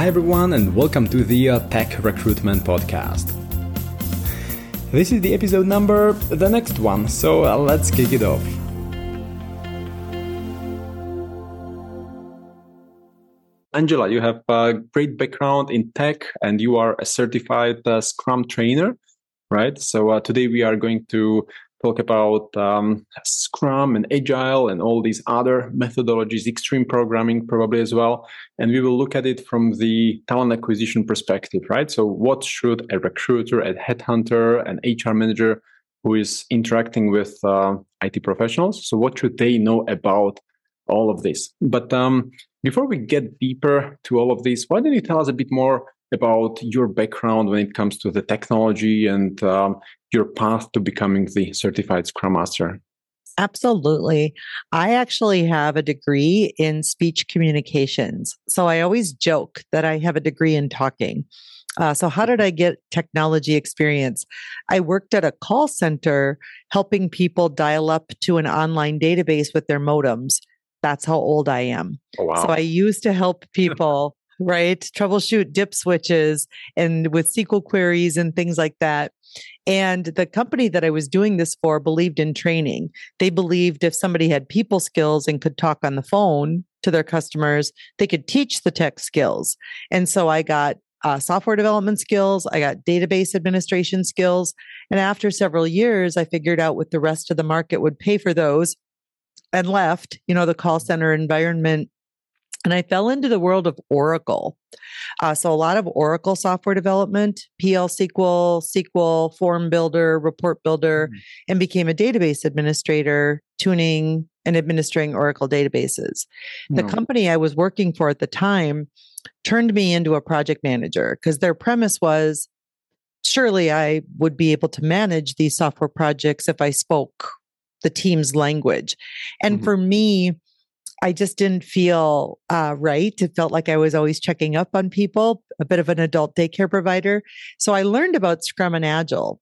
Hi, everyone, and welcome to the uh, Tech Recruitment Podcast. This is the episode number, the next one, so uh, let's kick it off. Angela, you have a great background in tech and you are a certified uh, Scrum trainer, right? So uh, today we are going to talk about um, Scrum and Agile and all these other methodologies, extreme programming probably as well. And we will look at it from the talent acquisition perspective, right? So, what should a recruiter, a headhunter, an HR manager who is interacting with uh, IT professionals, so what should they know about all of this? But um, before we get deeper to all of this, why don't you tell us a bit more about your background when it comes to the technology and um, your path to becoming the certified Scrum Master? Absolutely. I actually have a degree in speech communications. So I always joke that I have a degree in talking. Uh, so, how did I get technology experience? I worked at a call center helping people dial up to an online database with their modems. That's how old I am. Oh, wow. So, I used to help people right? Troubleshoot dip switches and with SQL queries and things like that. And the company that I was doing this for believed in training. They believed if somebody had people skills and could talk on the phone to their customers, they could teach the tech skills. And so I got uh, software development skills, I got database administration skills. And after several years, I figured out what the rest of the market would pay for those and left, you know, the call center environment and I fell into the world of Oracle. Uh, so, a lot of Oracle software development, PL SQL, SQL, Form Builder, Report Builder, mm-hmm. and became a database administrator, tuning and administering Oracle databases. The company I was working for at the time turned me into a project manager because their premise was surely I would be able to manage these software projects if I spoke the team's language. And mm-hmm. for me, I just didn't feel uh, right. It felt like I was always checking up on people, a bit of an adult daycare provider. So I learned about Scrum and Agile.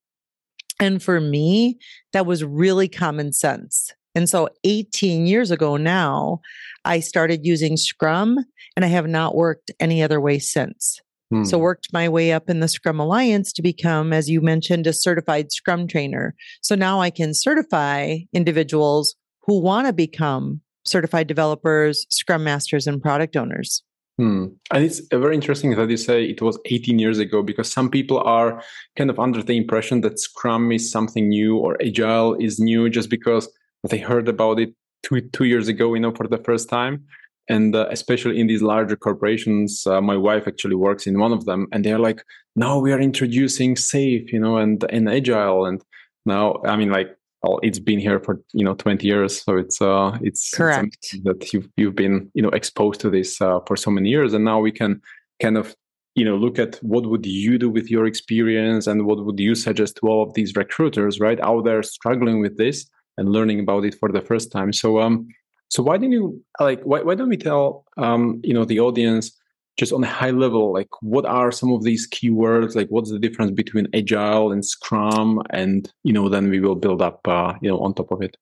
And for me, that was really common sense. And so 18 years ago now, I started using Scrum and I have not worked any other way since. Hmm. So worked my way up in the Scrum Alliance to become, as you mentioned, a certified Scrum trainer. So now I can certify individuals who want to become certified developers, scrum masters, and product owners. Hmm. And it's very interesting that you say it was 18 years ago because some people are kind of under the impression that Scrum is something new or Agile is new just because they heard about it two two years ago, you know, for the first time. And uh, especially in these larger corporations, uh, my wife actually works in one of them, and they're like, "Now we are introducing Safe, you know, and and Agile." And now, I mean, like well, it's been here for you know 20 years so it's uh it's correct. it's that you've you've been you know exposed to this uh, for so many years and now we can kind of you know look at what would you do with your experience and what would you suggest to all of these recruiters right out there struggling with this and learning about it for the first time. So um so why don't you like why, why don't we tell um you know the audience just on a high level like what are some of these keywords like what's the difference between agile and scrum and you know then we will build up uh, you know on top of it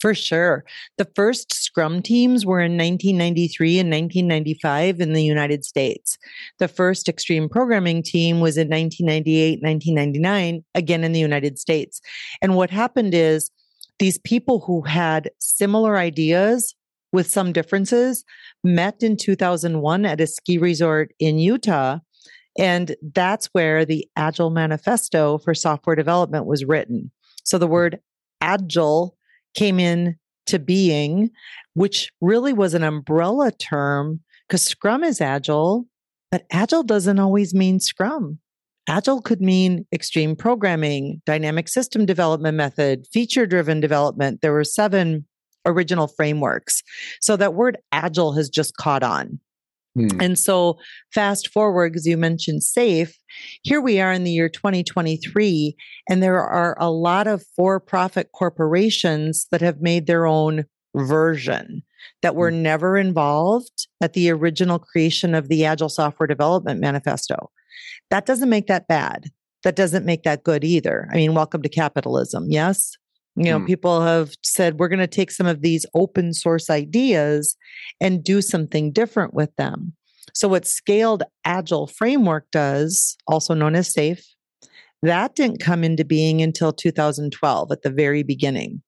for sure. The first Scrum teams were in 1993 and 1995 in the United States. The first extreme programming team was in 1998, 1999, again in the United States. And what happened is these people who had similar ideas with some differences met in 2001 at a ski resort in Utah. And that's where the Agile Manifesto for software development was written. So the word agile came in to being, which really was an umbrella term because Scrum is agile, but agile doesn't always mean Scrum. Agile could mean extreme programming, dynamic system development method, feature driven development. There were seven original frameworks. So that word agile has just caught on. Hmm. And so, fast forward, as you mentioned, safe, here we are in the year 2023, and there are a lot of for profit corporations that have made their own version that were hmm. never involved at the original creation of the Agile Software Development Manifesto. That doesn't make that bad. That doesn't make that good either. I mean, welcome to capitalism, yes? You know, hmm. people have said we're going to take some of these open source ideas and do something different with them. So, what Scaled Agile Framework does, also known as SAFE, that didn't come into being until 2012 at the very beginning.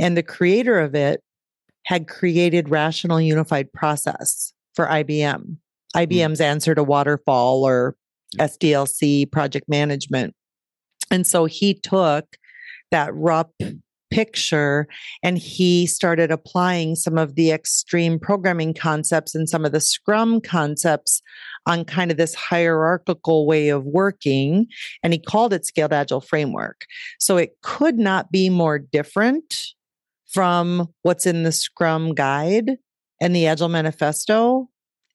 And the creator of it had created Rational Unified Process for IBM. IBM's answer to Waterfall or SDLC project management. And so he took that RUP picture and he started applying some of the extreme programming concepts and some of the scrum concepts on kind of this hierarchical way of working and he called it scaled agile framework. So it could not be more different from what's in the scrum guide and the agile manifesto.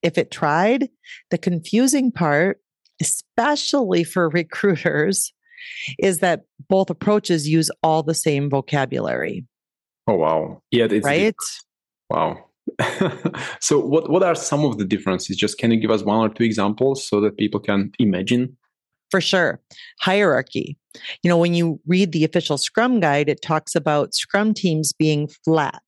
If it tried the confusing part especially for recruiters is that both approaches use all the same vocabulary. Oh wow! Yeah, it's right. Wow. so what what are some of the differences? Just can you give us one or two examples so that people can imagine? For sure. Hierarchy. You know, when you read the official Scrum guide, it talks about Scrum teams being flat.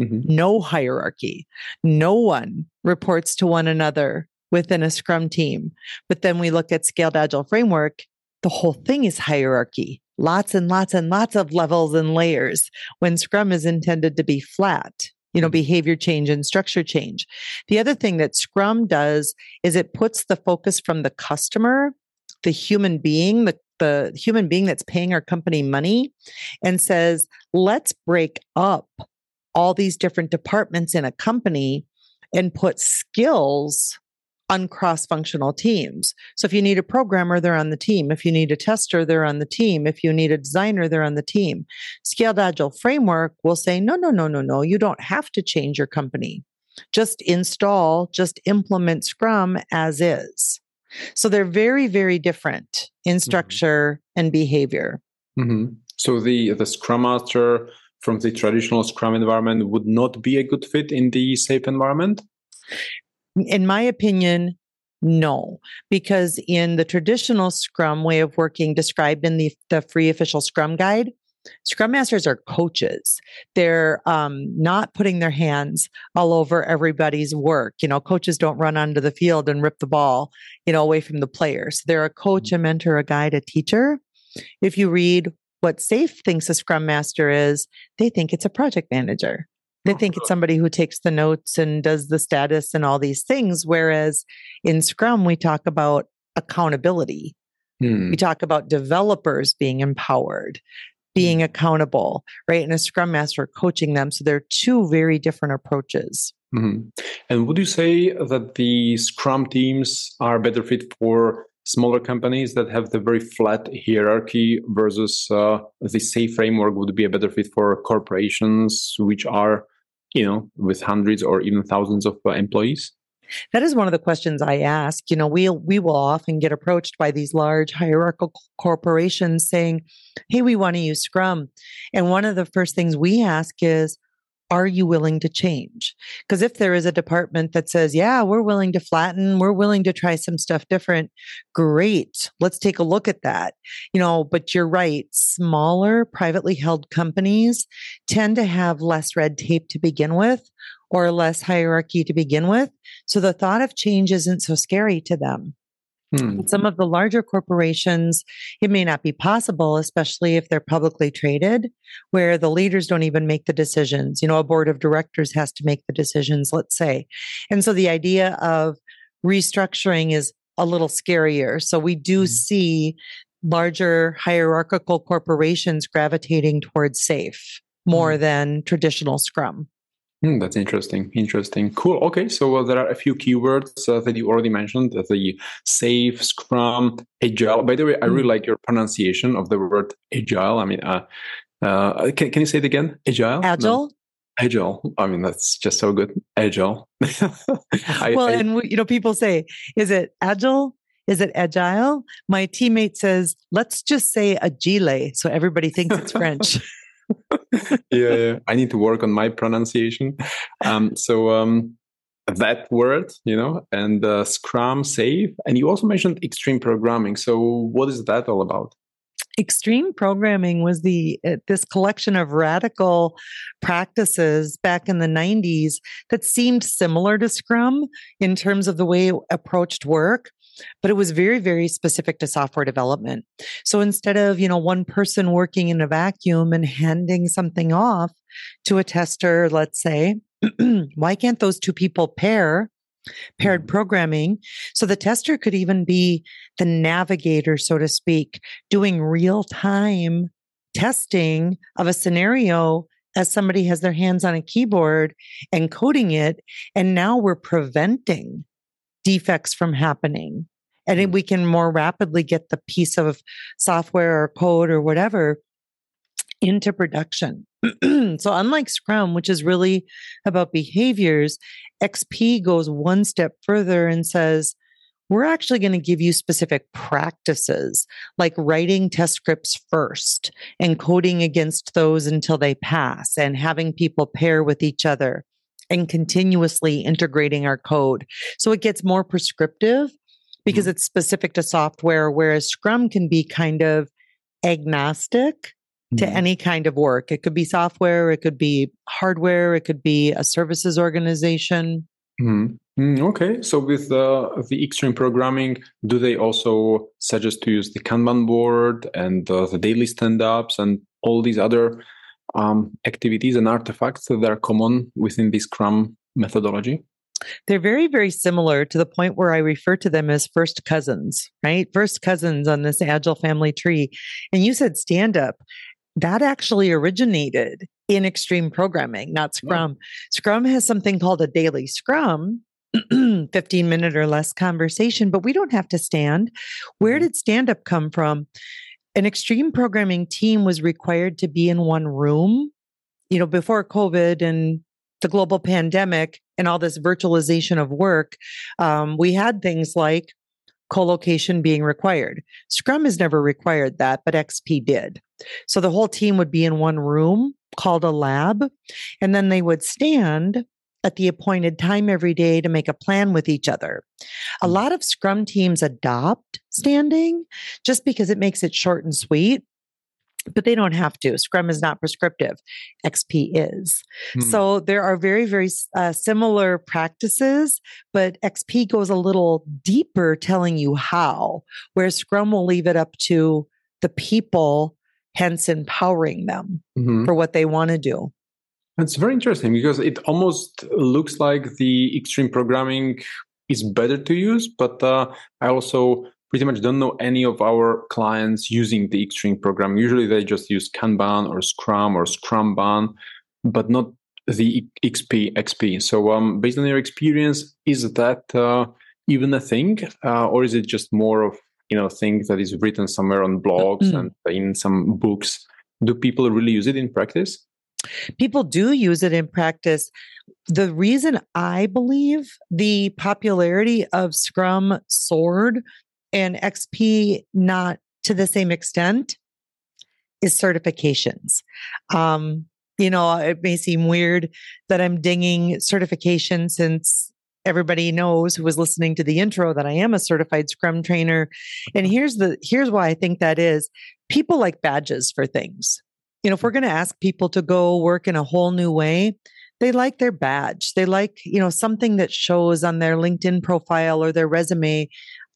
Mm-hmm. No hierarchy. No one reports to one another within a Scrum team. But then we look at Scaled Agile Framework the whole thing is hierarchy. Lots and lots and lots of levels and layers when Scrum is intended to be flat, you know, mm-hmm. behavior change and structure change. The other thing that Scrum does is it puts the focus from the customer, the human being, the the human being that's paying our company money and says, let's break up all these different departments in a company and put skills on cross functional teams. So if you need a programmer, they're on the team. If you need a tester, they're on the team. If you need a designer, they're on the team. Scaled Agile Framework will say, no, no, no, no, no, you don't have to change your company. Just install, just implement Scrum as is. So they're very, very different in mm-hmm. structure mm-hmm. and behavior. Mm-hmm. So the the Scrum Master from the traditional Scrum environment would not be a good fit in the safe environment? In my opinion, no, because in the traditional Scrum way of working described in the, the free official Scrum guide, Scrum Masters are coaches. They're um, not putting their hands all over everybody's work. You know, coaches don't run onto the field and rip the ball, you know, away from the players. They're a coach, mm-hmm. a mentor, a guide, a teacher. If you read what SAFE thinks a Scrum Master is, they think it's a project manager. They think it's somebody who takes the notes and does the status and all these things. Whereas in Scrum, we talk about accountability. Hmm. We talk about developers being empowered, being hmm. accountable, right? And a Scrum Master coaching them. So they're two very different approaches. Mm-hmm. And would you say that the Scrum teams are better fit for smaller companies that have the very flat hierarchy versus uh, the safe framework would be a better fit for corporations which are you know, with hundreds or even thousands of uh, employees? That is one of the questions I ask. You know, we we will often get approached by these large hierarchical corporations saying, "Hey, we want to use Scrum," and one of the first things we ask is, are you willing to change? Because if there is a department that says, yeah, we're willing to flatten, we're willing to try some stuff different, great. Let's take a look at that. You know, but you're right. Smaller privately held companies tend to have less red tape to begin with or less hierarchy to begin with. So the thought of change isn't so scary to them. Hmm. Some of the larger corporations, it may not be possible, especially if they're publicly traded, where the leaders don't even make the decisions. You know, a board of directors has to make the decisions, let's say. And so the idea of restructuring is a little scarier. So we do hmm. see larger hierarchical corporations gravitating towards safe more hmm. than traditional scrum. Mm, that's interesting. Interesting. Cool. Okay. So uh, there are a few keywords uh, that you already mentioned uh, the safe, scrum, agile. By the way, I really hmm. like your pronunciation of the word agile. I mean, uh, uh, can, can you say it again? Agile? Agile? No. Agile. I mean, that's just so good. Agile. I, well, I, and you know, people say, is it agile? Is it agile? My teammate says, let's just say agile. So everybody thinks it's French. yeah, yeah, I need to work on my pronunciation. Um, so um, that word, you know, and uh, Scrum, Safe, and you also mentioned extreme programming. So what is that all about? extreme programming was the uh, this collection of radical practices back in the 90s that seemed similar to scrum in terms of the way it approached work but it was very very specific to software development so instead of you know one person working in a vacuum and handing something off to a tester let's say why can't those two people pair paired mm-hmm. programming. So the tester could even be the navigator, so to speak, doing real time testing of a scenario as somebody has their hands on a keyboard and coding it. And now we're preventing defects from happening. And mm. we can more rapidly get the piece of software or code or whatever into production. so, unlike Scrum, which is really about behaviors, XP goes one step further and says, we're actually going to give you specific practices like writing test scripts first and coding against those until they pass and having people pair with each other and continuously integrating our code. So it gets more prescriptive because mm-hmm. it's specific to software, whereas Scrum can be kind of agnostic to mm-hmm. any kind of work. It could be software, it could be hardware, it could be a services organization. Mm-hmm. Mm, okay, so with uh, the extreme programming, do they also suggest to use the Kanban board and uh, the daily stand ups and all these other um, activities and artifacts that are common within the Scrum methodology? They're very, very similar to the point where I refer to them as first cousins, right? First cousins on this agile family tree. And you said stand up that actually originated in extreme programming, not Scrum. Scrum has something called a daily Scrum, 15 minute or less conversation, but we don't have to stand. Where mm-hmm. did stand up come from? An extreme programming team was required to be in one room. You know, before COVID and the global pandemic and all this virtualization of work, um, we had things like co-location being required. Scrum has never required that, but XP did. So the whole team would be in one room called a lab, and then they would stand at the appointed time every day to make a plan with each other. A hmm. lot of Scrum teams adopt standing just because it makes it short and sweet but they don't have to. Scrum is not prescriptive. XP is. Hmm. So there are very, very uh, similar practices, but XP goes a little deeper telling you how, where Scrum will leave it up to the people, hence empowering them mm-hmm. for what they want to do. It's very interesting because it almost looks like the extreme programming is better to use, but uh, I also pretty much don't know any of our clients using the Extreme program. Usually they just use Kanban or Scrum or Scrumban, but not the XP XP. So um, based on your experience, is that uh, even a thing, uh, or is it just more of you know thing that is written somewhere on blogs mm-hmm. and in some books? Do people really use it in practice? People do use it in practice. The reason I believe the popularity of Scrum soared and XP not to the same extent is certifications. Um, you know, it may seem weird that I'm dinging certification since everybody knows who was listening to the intro that I am a certified scrum trainer. And here's the here's why I think that is people like badges for things. You know, if we're going to ask people to go work in a whole new way, they like their badge. They like, you know, something that shows on their LinkedIn profile or their resume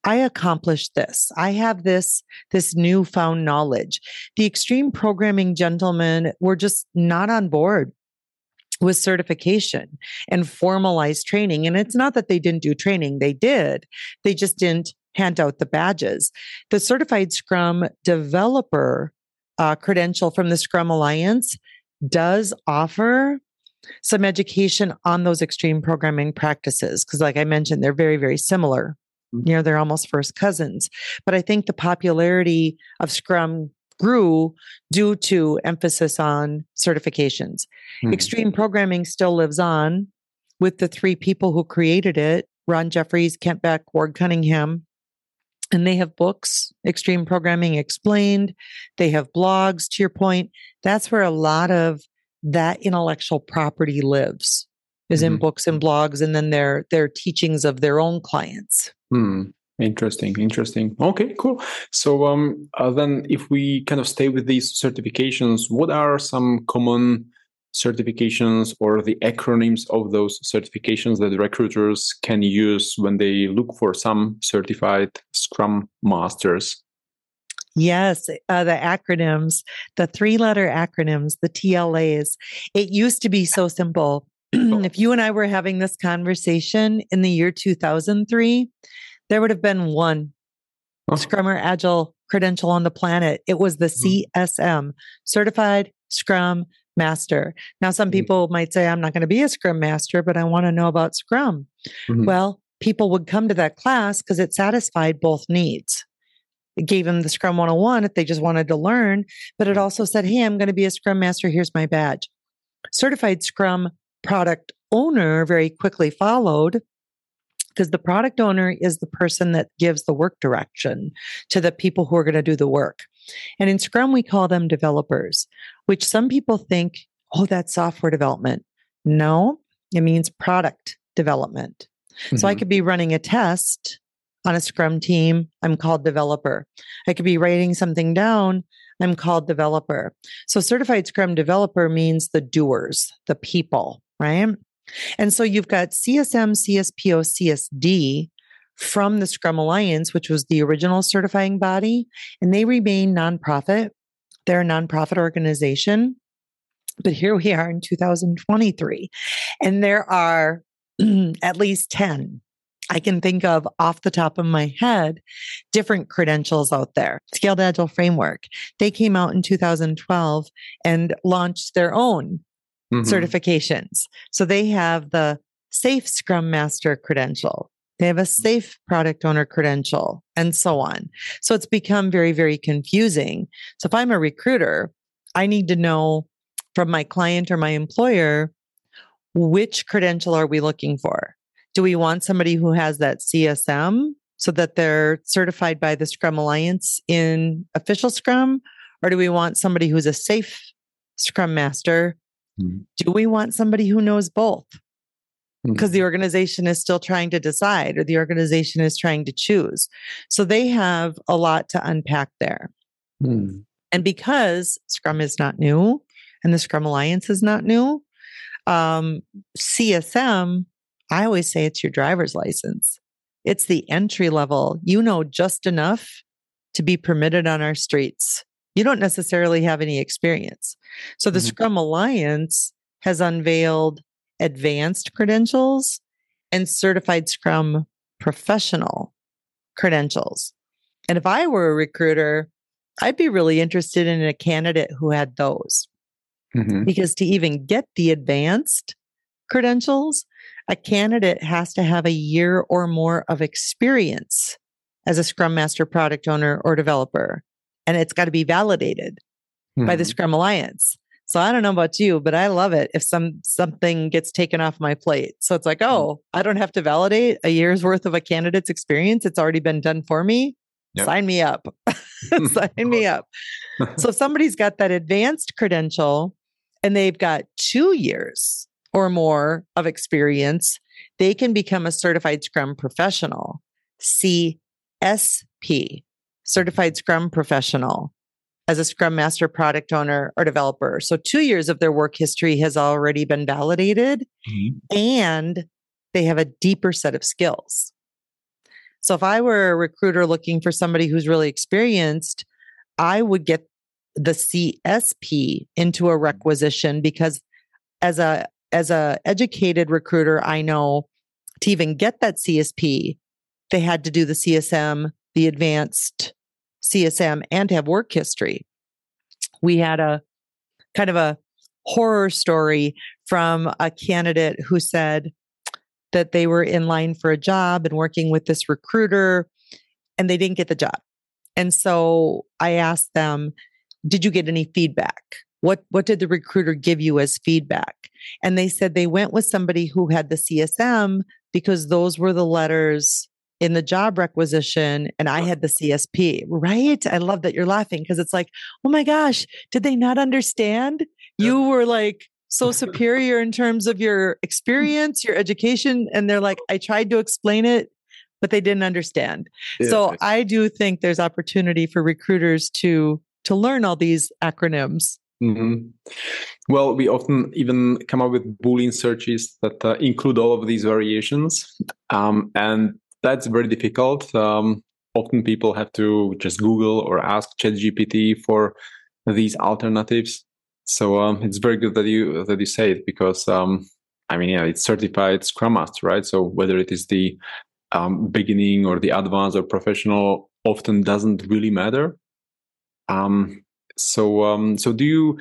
I accomplished this. I have this, this newfound knowledge. The extreme programming gentlemen were just not on board with certification and formalized training. And it's not that they didn't do training, they did. They just didn't hand out the badges. The certified Scrum developer uh, credential from the Scrum Alliance does offer some education on those extreme programming practices. Because, like I mentioned, they're very, very similar you know they're almost first cousins but i think the popularity of scrum grew due to emphasis on certifications hmm. extreme programming still lives on with the three people who created it ron jeffries kent beck ward cunningham and they have books extreme programming explained they have blogs to your point that's where a lot of that intellectual property lives is mm-hmm. in books and blogs and then their their teachings of their own clients Hmm. Interesting, interesting. Okay, cool. So um, uh, then, if we kind of stay with these certifications, what are some common certifications or the acronyms of those certifications that recruiters can use when they look for some certified Scrum Masters? Yes, uh, the acronyms, the three letter acronyms, the TLAs. It used to be so simple. if you and I were having this conversation in the year 2003, there would have been one oh. Scrum or Agile credential on the planet. It was the. CSM, Certified Scrum Master. Now, some mm-hmm. people might say, I'm not going to be a Scrum Master, but I want to know about Scrum. Mm-hmm. Well, people would come to that class because it satisfied both needs. It gave them the Scrum 101 if they just wanted to learn, but it mm-hmm. also said, Hey, I'm going to be a Scrum Master. Here's my badge. Certified Scrum product owner very quickly followed because the product owner is the person that gives the work direction to the people who are going to do the work. And in Scrum, we call them developers, which some people think, oh, that's software development. No, it means product development. Mm-hmm. So I mm-hmm. could be running a test on a Scrum team. I'm called developer. I could be writing something down. I'm called developer. So certified Scrum developer means the doers, the people, right? And so you've got CSM, CSPO, CSD from the Scrum Alliance, which was the original certifying body, and they remain nonprofit. They're a nonprofit organization. But here we are in 2023, and there are at least 10 I can think of off the top of my head different credentials out there. Scaled Agile Framework, they came out in 2012 and launched their own mm-hmm. certifications. So they have the Safe Scrum Master credential. They have a safe product owner credential and so on. So it's become very, very confusing. So if I'm a recruiter, I need to know from my client or my employer, which credential are we looking for? Do we want somebody who has that CSM so that they're certified by the Scrum Alliance in official Scrum? Or do we want somebody who's a safe Scrum Master Mm-hmm. Do we want somebody who knows both? Because mm-hmm. the organization is still trying to decide or the organization is trying to choose. So they have a lot to unpack there. Mm. And because Scrum is not new and the Scrum Alliance is not new, um, CSM, I always say it's your driver's license. It's the entry level. You know just enough to be permitted on our streets you don't necessarily have any experience. So the mm-hmm. Scrum Alliance has unveiled advanced credentials and certified Scrum professional credentials. And if I were a recruiter, I'd be really interested in a candidate who had those. Mm-hmm. Because to even get the advanced credentials, a candidate has to have a year or more of experience as a Scrum Master product owner or developer and it's got to be validated mm-hmm. by the hmm. Scrum Alliance. So I don't know about you, but I love it if some something gets taken off my plate. So it's like, hmm. oh, I don't have to validate a year's worth of a candidate's experience. It's already been done for me. Yep. Sign me up. Sign me up. so if somebody's got that advanced credential and they've got two years or more of experience, they can become a certified Scrum professional, CSP certified Scrum professional as a Scrum Master product owner or developer. So, two years of their work history has already been validated mm-hmm. and they have a deeper set of skills. So, if I were a recruiter looking for somebody who's really experienced, I would get the CSP into a requisition because as a as a educated recruiter, I know to even get that CSP, they had to do the CSM, the advanced CSM and have work history. We had a kind of a horror story from a candidate who said that they were in line for a job and working with this recruiter and they didn't get the job. And so I asked them, did you get any feedback? What what did the recruiter give you as feedback? And they said they went with somebody who had the CSM because those were the letters in the job requisition and I had the CSP, right? I love that you're laughing because it's like, oh my gosh, did they not understand? You were like so superior in terms of your experience, your education. And they're like, I tried to explain it, but they didn't understand. Yeah. So I do think there's opportunity for recruiters to to learn all these acronyms. Mm-hmm. Well, we often even come up with Boolean searches that uh, include all of these variations, um, and that's very difficult. Um, often people have to just Google or ask ChatGPT for these alternatives. So um, it's very good that you that you say it because um, I mean, yeah, it's certified Scrum Master, right? So whether it is the um, beginning or the advanced or professional, often doesn't really matter. Um, so um, so do you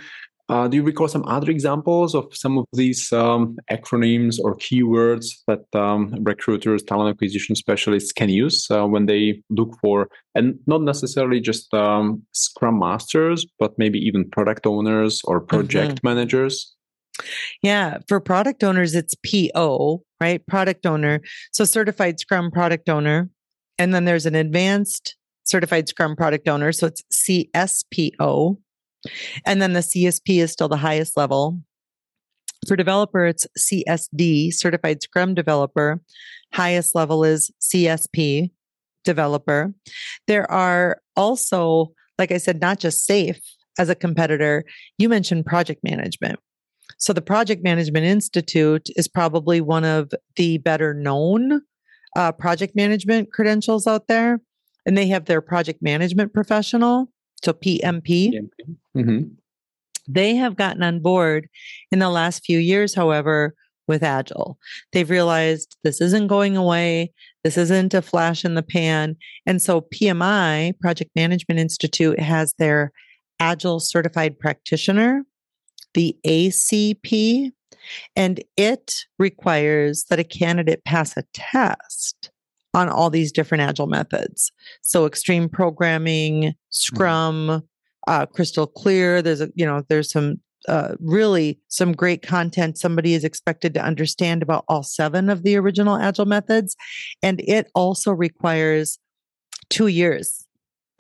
uh, do you recall some other examples of some of these um, acronyms or keywords that um, recruiters, talent acquisition specialists can use uh, when they look for, and not necessarily just um, Scrum Masters, but maybe even product owners or project mm-hmm. managers? Yeah, for product owners, it's PO, right? Product owner. So certified Scrum product owner. And then there's an advanced certified Scrum product owner. So it's CSPO. And then the CSP is still the highest level. For developer, it's CSD, Certified Scrum Developer. Highest level is CSP, Developer. There are also, like I said, not just SAFe as a competitor. You mentioned project management. So the Project Management Institute is probably one of the better known uh, project management credentials out there. And they have their project management professional. So PMP. Mm-hmm. They have gotten on board in the last few years, however, with Agile. They've realized this isn't going away. This isn't a flash in the pan. And so PMI, Project Management Institute, has their Agile certified practitioner, the ACP, and it requires that a candidate pass a test on all these different agile methods. So extreme programming, mm-hmm. Scrum, mm-hmm. uh, Crystal Clear. There's a you know there's some uh, really some great content somebody is expected to understand about all seven of the original agile methods, and it also requires two years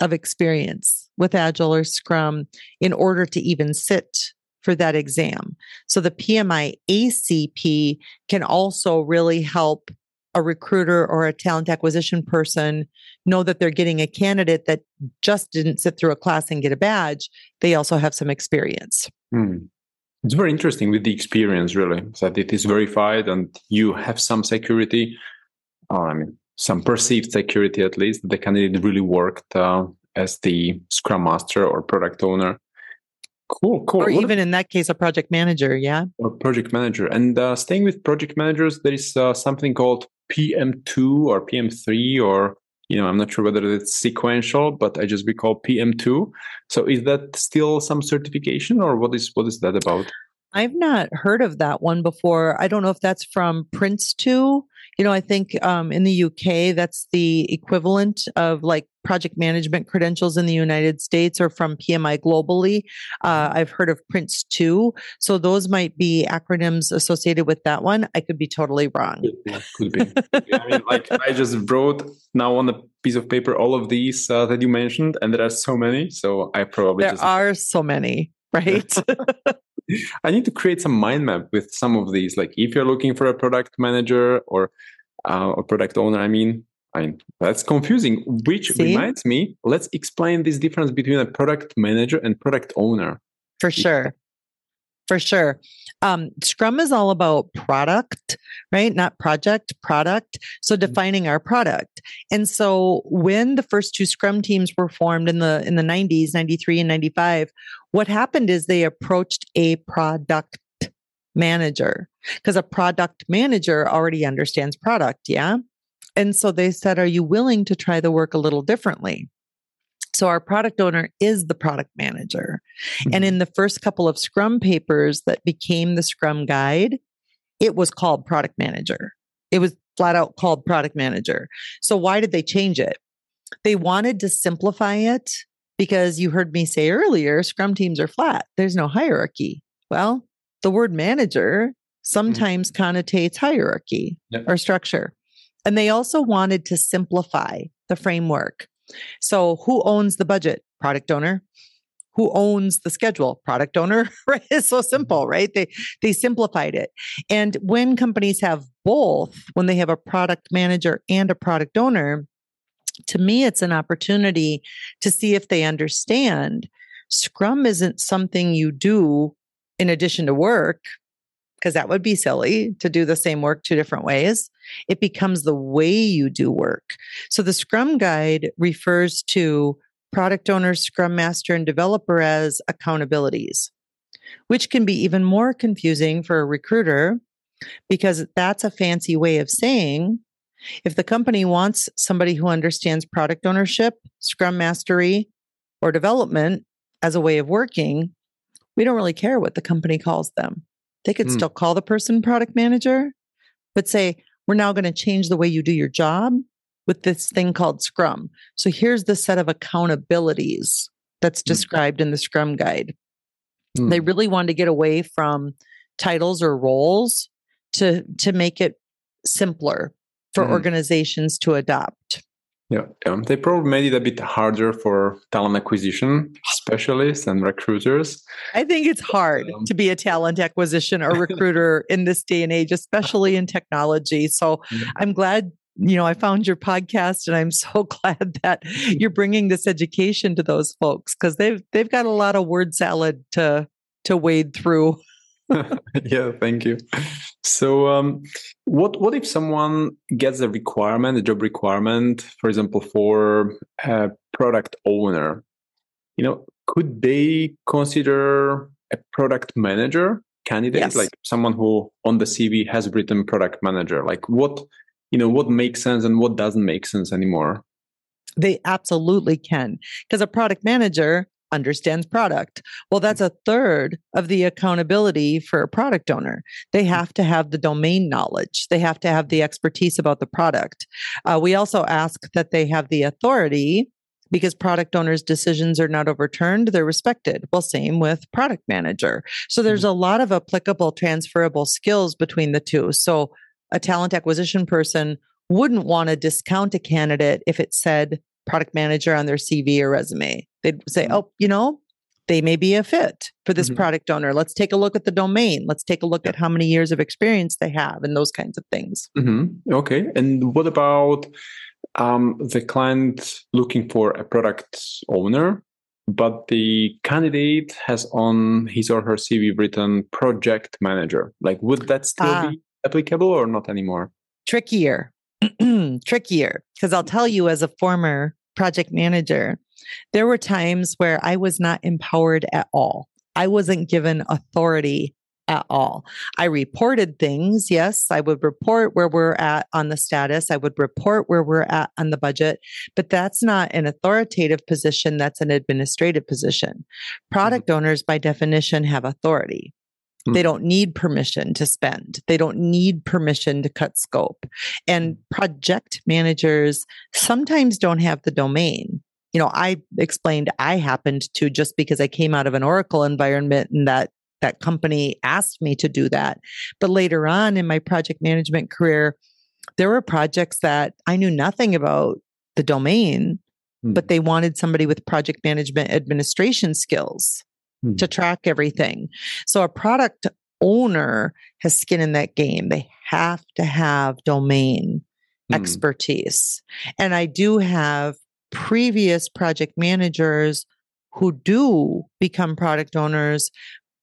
of experience with agile or Scrum in order to even sit for that exam. So the PMI ACP can also really help a recruiter or a talent acquisition person know that they're getting a candidate that just didn't sit through a class and get a badge. They also have some experience. Mm. It's very interesting with the experience, really, that it is verified and you have some security. I mean, some perceived security at least. that The candidate really worked uh, as the scrum master or product owner. Cool, cool. Or what even in that case, a project manager, yeah. Or project manager. And uh, staying with project managers, there is uh, something called PM2 or PM3 or you know, I'm not sure whether it's sequential, but I just recall PM2. So is that still some certification or what is what is that about? I've not heard of that one before. I don't know if that's from Prince2 you know, I think um, in the UK, that's the equivalent of like project management credentials in the United States or from PMI globally. Uh, I've heard of Prince 2. So those might be acronyms associated with that one. I could be totally wrong. Could be. Could be. I mean, like I just wrote now on a piece of paper all of these uh, that you mentioned, and there are so many. So I probably there just... are so many, right? I need to create some mind map with some of these. Like if you're looking for a product manager or uh, or product owner, I mean, I mean that's confusing. Which See? reminds me, let's explain this difference between a product manager and product owner. For sure. For sure. Um, Scrum is all about product, right? Not project, product. So mm-hmm. defining our product. And so when the first two Scrum teams were formed in the in the 90s, 93 and 95, what happened is they approached a product manager because a product manager already understands product. Yeah. And so they said, Are you willing to try the work a little differently? So our product owner is the product manager. Mm-hmm. And in the first couple of Scrum papers that became the Scrum guide, it was called product manager. It was flat out called product manager. So why did they change it? They wanted to simplify it because you heard me say earlier, scrum teams are flat. There's no hierarchy. Well, the word manager mm-hmm. sometimes mm-hmm. connotates hierarchy yep. or structure. And they also wanted to simplify the framework. So, who owns the budget? Product owner. who owns the schedule product owner right it's so simple mm-hmm. right they they simplified it and when companies have both when they have a product manager and a product owner to me it's an opportunity to see if they understand scrum isn't something you do in addition to work because that would be silly to do the same work two different ways. It becomes the way you do work. So the Scrum Guide refers to product owner, Scrum Master, and developer as accountabilities, which can be even more confusing for a recruiter because that's a fancy way of saying if the company wants somebody who understands product ownership, Scrum Mastery, or development as a way of working, we don't really care what the company calls them. They could mm. still call the person product manager, but say, we're now going to change the way you do your job with this thing called Scrum. So here's the set of accountabilities that's hmm. described mm. in the Scrum guide. Mm. They really wanted to get away from titles or roles to to make it simpler for mm. organizations to adopt. Yeah, um, they probably made it a bit harder for talent acquisition specialists and recruiters. I think it's hard um, to be a talent acquisition or recruiter in this day and age, especially in technology. So yeah. I'm glad you know I found your podcast, and I'm so glad that you're bringing this education to those folks because they've they've got a lot of word salad to to wade through. yeah, thank you. So, um, what what if someone gets a requirement, a job requirement, for example, for a product owner? You know, could they consider a product manager candidate, yes. like someone who on the CV has written product manager? Like, what you know, what makes sense and what doesn't make sense anymore? They absolutely can, because a product manager understands product. Well, that's a third of the accountability for a product owner. They mm. have to have the domain knowledge, they have to have the expertise about the product. Uh, we also ask that they have the authority because product owners' decisions are not overturned, they're respected. Well, same with product manager. So there's mm. a lot of applicable transferable skills between the two. So a talent acquisition person wouldn't want to discount a candidate if it said product manager on their CV or resume. They'd say, mm-hmm. oh, you know, they may be a fit for this mm-hmm. product owner. Let's take a look at the domain. Let's take a look at how many years of experience they have and those kinds of things. Mm-hmm. Okay. And what about um, the client looking for a product owner, but the candidate has on his or her CV written project manager? Like, would that still ah. be applicable or not anymore? Trickier. Trickier. Because I'll tell you, as a former project manager, there were times where I was not empowered at all. I wasn't given authority at all. I reported things. Yes, I would report where we're at on the status. I would report where we're at on the budget, but that's not an authoritative position. That's an administrative position. Mm-hmm. Product mm-hmm. owners, by definition, have authority. Mm-hmm. They don't need permission to spend. They don't need permission to cut scope. And mm. project managers sometimes don't have the domain you know, I explained I happened to just because I came out of an Oracle environment and that that company asked me to do that. But later on in my project management career, there were projects that I knew nothing about the domain, mm. but they wanted somebody with project management administration skills mm. to track everything. So a product owner has skin in that game. They have to have domain mm. expertise. And I do have previous project managers who do become product owners,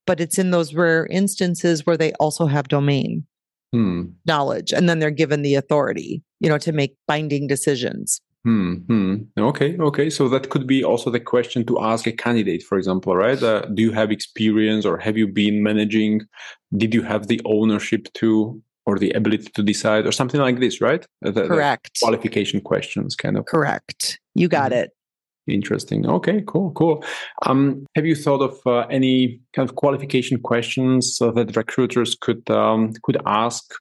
but it's in those rare instances where they also have domain hmm. knowledge and then they're given the authority, you know, to make binding decisions. Hmm, hmm. Okay. Okay. So that could be also the question to ask a candidate, for example, right? Uh, do you have experience or have you been managing? Did you have the ownership to or the ability to decide or something like this, right? The, Correct. The qualification questions, kind of. Correct. You got mm-hmm. it. Interesting. Okay, cool, cool. Um, have you thought of uh, any kind of qualification questions so that recruiters could um, could ask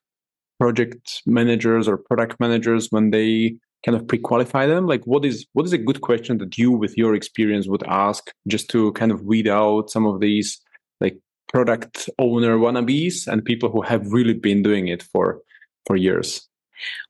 project managers or product managers when they kind of pre-qualify them? Like, what is what is a good question that you, with your experience, would ask just to kind of weed out some of these product owner wannabes and people who have really been doing it for for years?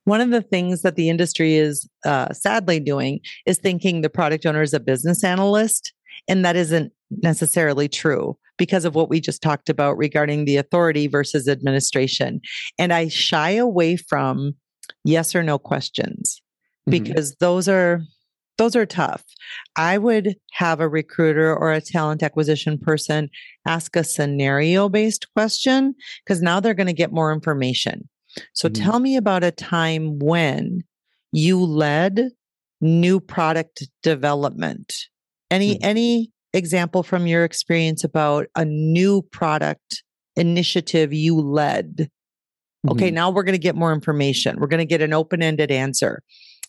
One of the things that the industry is uh, sadly doing is thinking the product owner is a business analyst And that isn't necessarily true because of what we just talked about regarding the authority versus administration. And I shy away from yes or no questions mm-hmm. because mm-hmm. those are those are tough. I would have a recruiter or a talent acquisition person ask a scenario based question because now they're going to get more information. So mm-hmm. tell me about a time when you led new product development. Any mm-hmm. any example from your experience about a new product initiative you led? Okay, mm-hmm. now we're going to get more information. We're going to get an open-ended answer.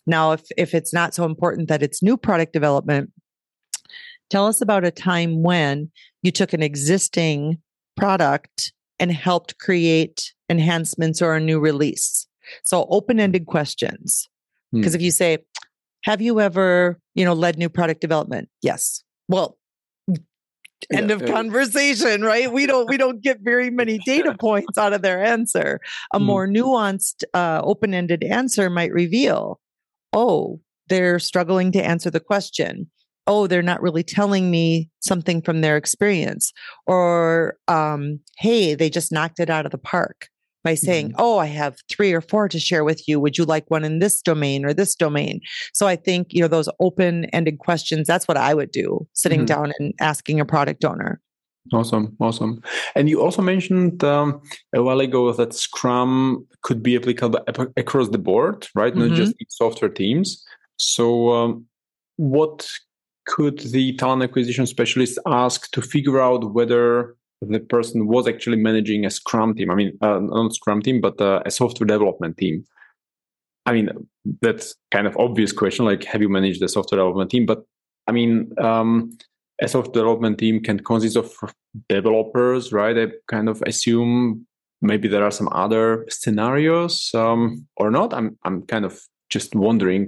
Now, if if it's not so important that it's new product development, tell us about a time when you took an existing product and helped create enhancements or a new release. So open-ended questions. Because hmm. if you say, have you ever, you know, led new product development? Yes. Well, end yeah, of yeah. conversation, right? We don't we don't get very many data points out of their answer. A hmm. more nuanced, uh, open-ended answer might reveal, oh, they're struggling to answer the question. Oh, they're not really telling me something from their experience. Or, um, hey, they just knocked it out of the park by saying, mm-hmm. Oh, I have three or four to share with you. Would you like one in this domain or this domain? So I think, you know, those open ended questions, that's what I would do sitting mm-hmm. down and asking a product owner. Awesome, awesome. And you also mentioned um, a while ago that Scrum could be applicable across the board, right? Mm-hmm. Not just software teams. So, um, what could the talent acquisition specialist ask to figure out whether the person was actually managing a Scrum team. I mean, uh, not Scrum team, but uh, a software development team. I mean, that's kind of obvious question. Like, have you managed a software development team? But I mean, um, a software development team can consist of developers, right? I kind of assume maybe there are some other scenarios um, or not. I'm I'm kind of just wondering,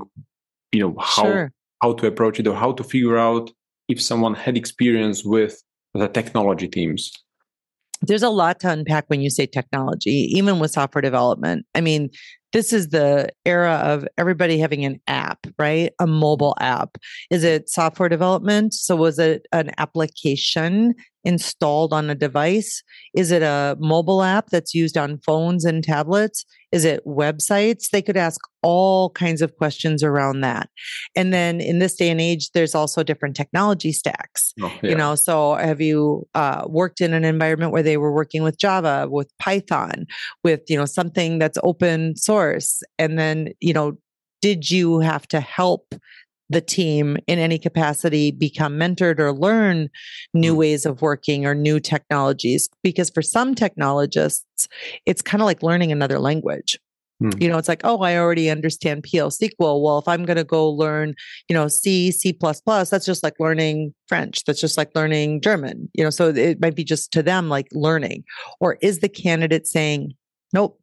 you know, how sure. how to approach it or how to figure out if someone had experience with the technology teams there's a lot to unpack when you say technology, even with software development. I mean, this is the era of everybody having an app, right? A mobile app. Is it software development? So was it an application installed on a device? Is it a mobile app that's used on phones and tablets? Is it websites? They could ask all kinds of questions around that. And then in this day and age, there's also different technology stacks. Oh, yeah. You know, so have you uh, worked in an environment where they were working with Java, with Python, with, you know, something that's open source? And then, you know, did you have to help the team in any capacity become mentored or learn new mm. ways of working or new technologies because for some technologists it's kind of like learning another language. Mm. you know it's like oh i already understand pl sql well if i'm going to go learn you know c c++ that's just like learning french. That's just like learning german. You know so it might be just to them like learning. Or is the candidate saying nope.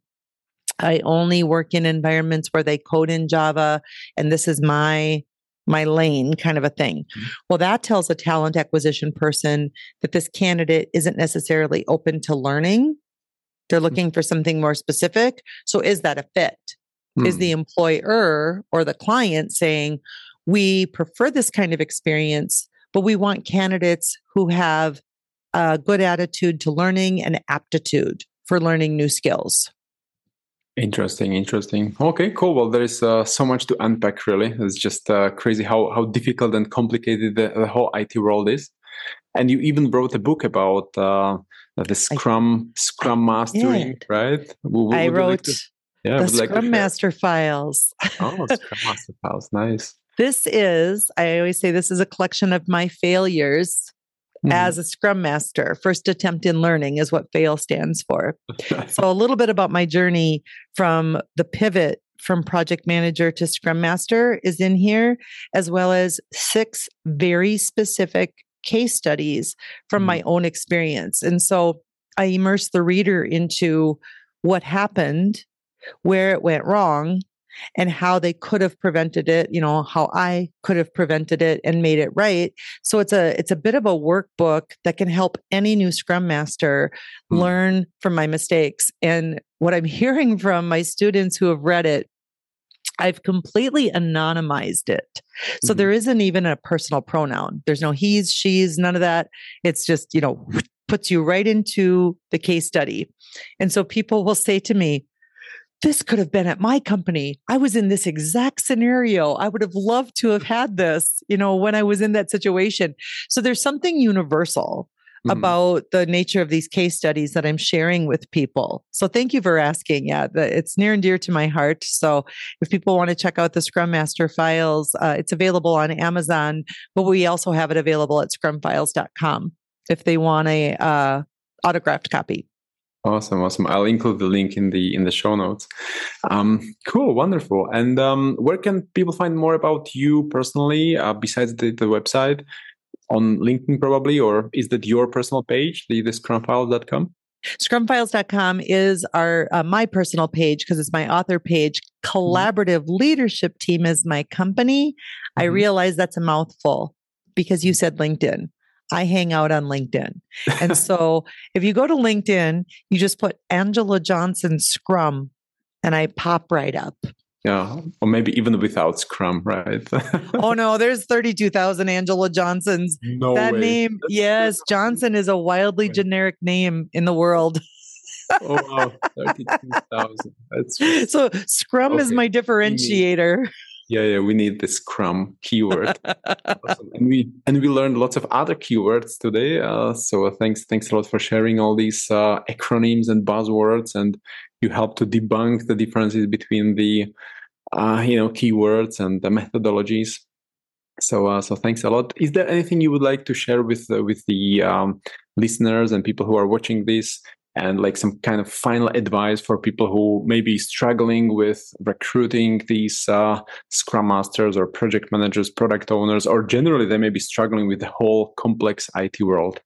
I only work in environments where they code in Java and this is my my lane kind of a thing. Mm-hmm. Well, that tells a talent acquisition person that this candidate isn't necessarily open to learning. They're mm-hmm. looking for something more specific. So is that a fit? Mm-hmm. Is the hmm. employer or the client saying, we prefer this kind of experience, but we want candidates who have a good attitude to learning and aptitude for learning new skills? Interesting, interesting. Okay, cool. Well, there is uh, so much to unpack. Really, it's just uh, crazy how how difficult and complicated the, the, whole IT world is. And you even wrote a book about uh, the Scrum I, Scrum Mastering, right? Would, I wrote like to, yeah, the Scrum like Master Files. oh, Scrum Master Files, nice. This is, I always say, this is a collection of my failures mm-hmm. as a scrum master. First attempt in learning is what FAIL stands for. so, a little bit about my journey from the pivot from project manager to scrum master is in here, as well as six very specific case studies from mm-hmm. my own experience. And so, I immerse the reader into what happened, where it went wrong, and how they could have prevented it you know how i could have prevented it and made it right so it's a it's a bit of a workbook that can help any new scrum master mm. learn from my mistakes and what i'm hearing from my students who have read it I've completely anonymized it. So mm-hmm. there isn't even a personal pronoun. There's no he's, she's, none of that. It's just, you know, puts you right into the case study. And so people will say to me, this could have been at my company. I was in this exact scenario. I would have loved to have had this, you know, when I was in that situation. So there's something universal mm-hmm. about the nature of these case studies that I'm sharing with people. So thank you for asking. Yeah, it's near and dear to my heart. So if people want to check out the Scrum Master files, uh, it's available on Amazon, but we also have it available at scrumfiles.com if they want a uh, autographed copy. Awesome, awesome. I'll include the link in the in the show notes. Um, cool, wonderful. And um, where can people find more about you personally uh, besides the, the website? on LinkedIn probably, or is that your personal page, the, the scrumfiles.com? Scrumfiles.com is our uh, my personal page because it's my author page. Mm-hmm. Collaborative mm-hmm. Leadership Team is my company. Mm-hmm. I realize that's a mouthful because you said LinkedIn. I hang out on LinkedIn. And so if you go to LinkedIn, you just put Angela Johnson Scrum and I pop right up. Yeah, or maybe even without Scrum, right? oh no, there's 32,000 Angela Johnsons. No that way. name, yes, Johnson is a wildly generic name in the world. oh wow, 32,000. That's so Scrum okay. is my differentiator. Yeah, yeah, we need the Scrum keyword, awesome. and we and we learned lots of other keywords today. Uh, so thanks, thanks a lot for sharing all these uh, acronyms and buzzwords, and you help to debunk the differences between the uh, you know keywords and the methodologies. So, uh, so thanks a lot. Is there anything you would like to share with uh, with the um, listeners and people who are watching this and like some kind of final advice for people who may be struggling with recruiting these uh, scrum masters or project managers product owners or generally they may be struggling with the whole complex it world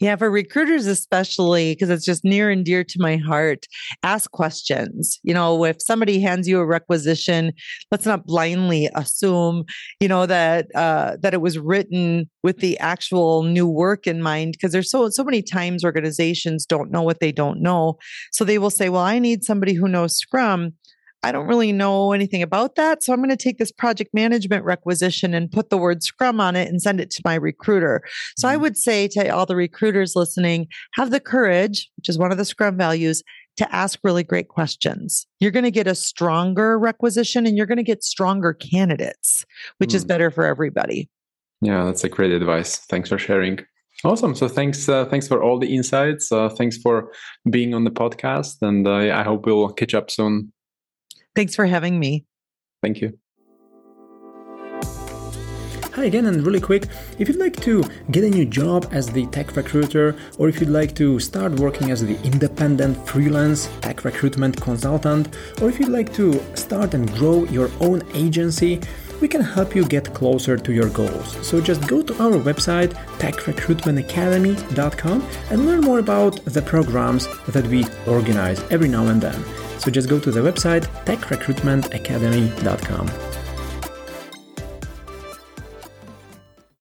yeah, for recruiters, especially because it's just near and dear to my heart, ask questions. You know, if somebody hands you a requisition, let's not blindly assume, you know, that uh, that it was written with the actual new work in mind. Because there's so so many times organizations don't know what they don't know, so they will say, "Well, I need somebody who knows Scrum." I don't really know anything about that. So I'm going to take this project management requisition and put the word Scrum on it and send it to my recruiter. So mm-hmm. I would say to all the recruiters listening, have the courage, which is one of the Scrum values, to ask really great questions. You're going to get a stronger requisition and you're going to get stronger candidates, which mm. is better for everybody. Yeah, that's a great advice. Thanks for sharing. Awesome. So thanks, uh, thanks for all the insights. Uh, thanks for being on the podcast, and uh, I hope we'll catch up soon. Thanks for having me. Thank you. Hi again, and really quick if you'd like to get a new job as the tech recruiter, or if you'd like to start working as the independent freelance tech recruitment consultant, or if you'd like to start and grow your own agency, we can help you get closer to your goals. So just go to our website, techrecruitmentacademy.com, and learn more about the programs that we organize every now and then. So just go to the website techrecruitmentacademy.com.